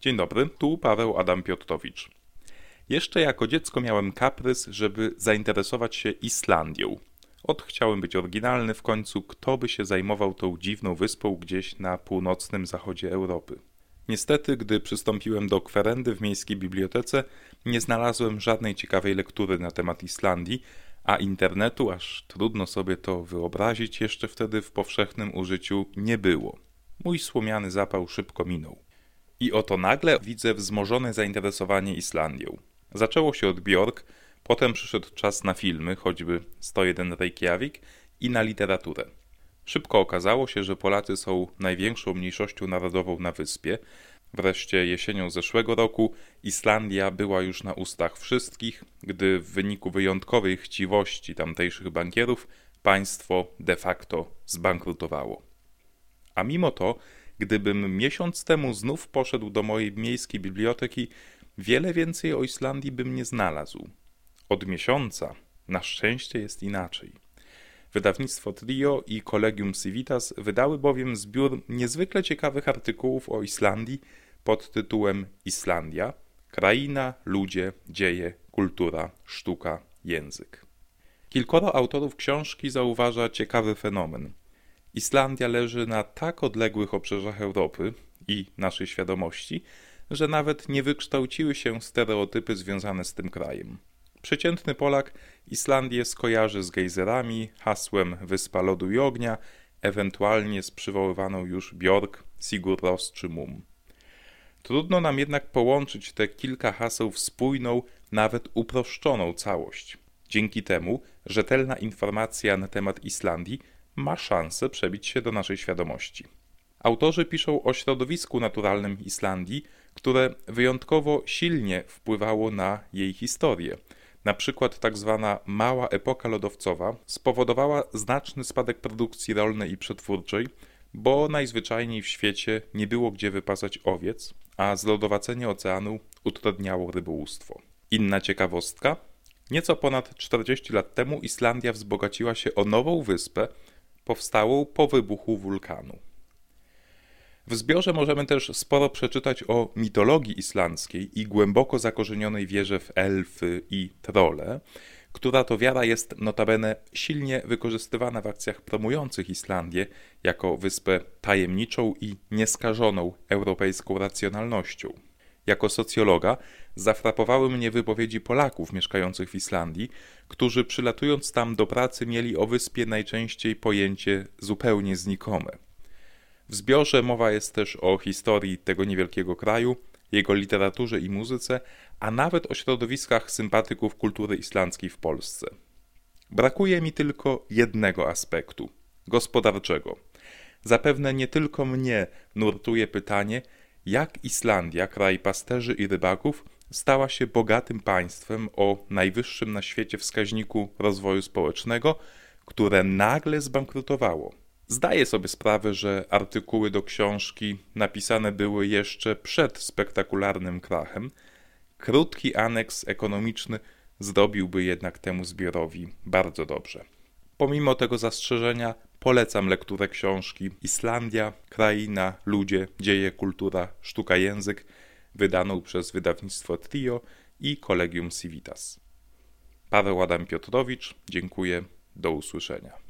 Dzień dobry, tu Paweł Adam Piotrowicz. Jeszcze jako dziecko miałem kaprys, żeby zainteresować się Islandią. Od chciałem być oryginalny, w końcu kto by się zajmował tą dziwną wyspą gdzieś na północnym zachodzie Europy. Niestety, gdy przystąpiłem do kwerendy w miejskiej bibliotece, nie znalazłem żadnej ciekawej lektury na temat Islandii, a internetu, aż trudno sobie to wyobrazić, jeszcze wtedy w powszechnym użyciu nie było. Mój słomiany zapał szybko minął. I oto nagle widzę wzmożone zainteresowanie Islandią. Zaczęło się od Bjork, potem przyszedł czas na filmy, choćby 101 Reykjavik i na literaturę. Szybko okazało się, że Polacy są największą mniejszością narodową na wyspie. Wreszcie jesienią zeszłego roku Islandia była już na ustach wszystkich, gdy w wyniku wyjątkowej chciwości tamtejszych bankierów państwo de facto zbankrutowało. A mimo to Gdybym miesiąc temu znów poszedł do mojej miejskiej biblioteki, wiele więcej o Islandii bym nie znalazł. Od miesiąca na szczęście jest inaczej. Wydawnictwo Trio i Collegium Civitas wydały bowiem zbiór niezwykle ciekawych artykułów o Islandii pod tytułem Islandia kraina, ludzie, dzieje, kultura, sztuka, język. Kilkoro autorów książki zauważa ciekawy fenomen – Islandia leży na tak odległych obszarach Europy i naszej świadomości, że nawet nie wykształciły się stereotypy związane z tym krajem. Przeciętny Polak Islandię skojarzy z gejzerami, hasłem Wyspa Lodu i Ognia, ewentualnie z przywoływaną już Bjork, Sigur Ros czy Mum. Trudno nam jednak połączyć te kilka haseł w spójną, nawet uproszczoną całość. Dzięki temu rzetelna informacja na temat Islandii ma szansę przebić się do naszej świadomości. Autorzy piszą o środowisku naturalnym Islandii, które wyjątkowo silnie wpływało na jej historię. Na przykład tak zwana mała epoka lodowcowa spowodowała znaczny spadek produkcji rolnej i przetwórczej, bo najzwyczajniej w świecie nie było gdzie wypasać owiec, a zlodowacenie oceanu utrudniało rybołówstwo. Inna ciekawostka. Nieco ponad 40 lat temu Islandia wzbogaciła się o nową wyspę, powstałą po wybuchu wulkanu. W zbiorze możemy też sporo przeczytać o mitologii islandzkiej i głęboko zakorzenionej wierze w elfy i trole, która to wiara jest notabene silnie wykorzystywana w akcjach promujących Islandię jako wyspę tajemniczą i nieskażoną europejską racjonalnością. Jako socjologa zafrapowały mnie wypowiedzi Polaków mieszkających w Islandii, którzy przylatując tam do pracy mieli o wyspie najczęściej pojęcie zupełnie znikome. W zbiorze mowa jest też o historii tego niewielkiego kraju, jego literaturze i muzyce, a nawet o środowiskach sympatyków kultury islandzkiej w Polsce. Brakuje mi tylko jednego aspektu gospodarczego. Zapewne nie tylko mnie nurtuje pytanie, jak Islandia, kraj pasterzy i rybaków, stała się bogatym państwem o najwyższym na świecie wskaźniku rozwoju społecznego, które nagle zbankrutowało. Zdaję sobie sprawę, że artykuły do książki napisane były jeszcze przed spektakularnym krachem. Krótki aneks ekonomiczny zrobiłby jednak temu zbiorowi bardzo dobrze. Pomimo tego zastrzeżenia polecam lekturę książki Islandia, kraina, ludzie, dzieje, kultura, sztuka, język, wydaną przez wydawnictwo Trio i Collegium Civitas. Paweł Adam Piotrowicz, dziękuję, do usłyszenia.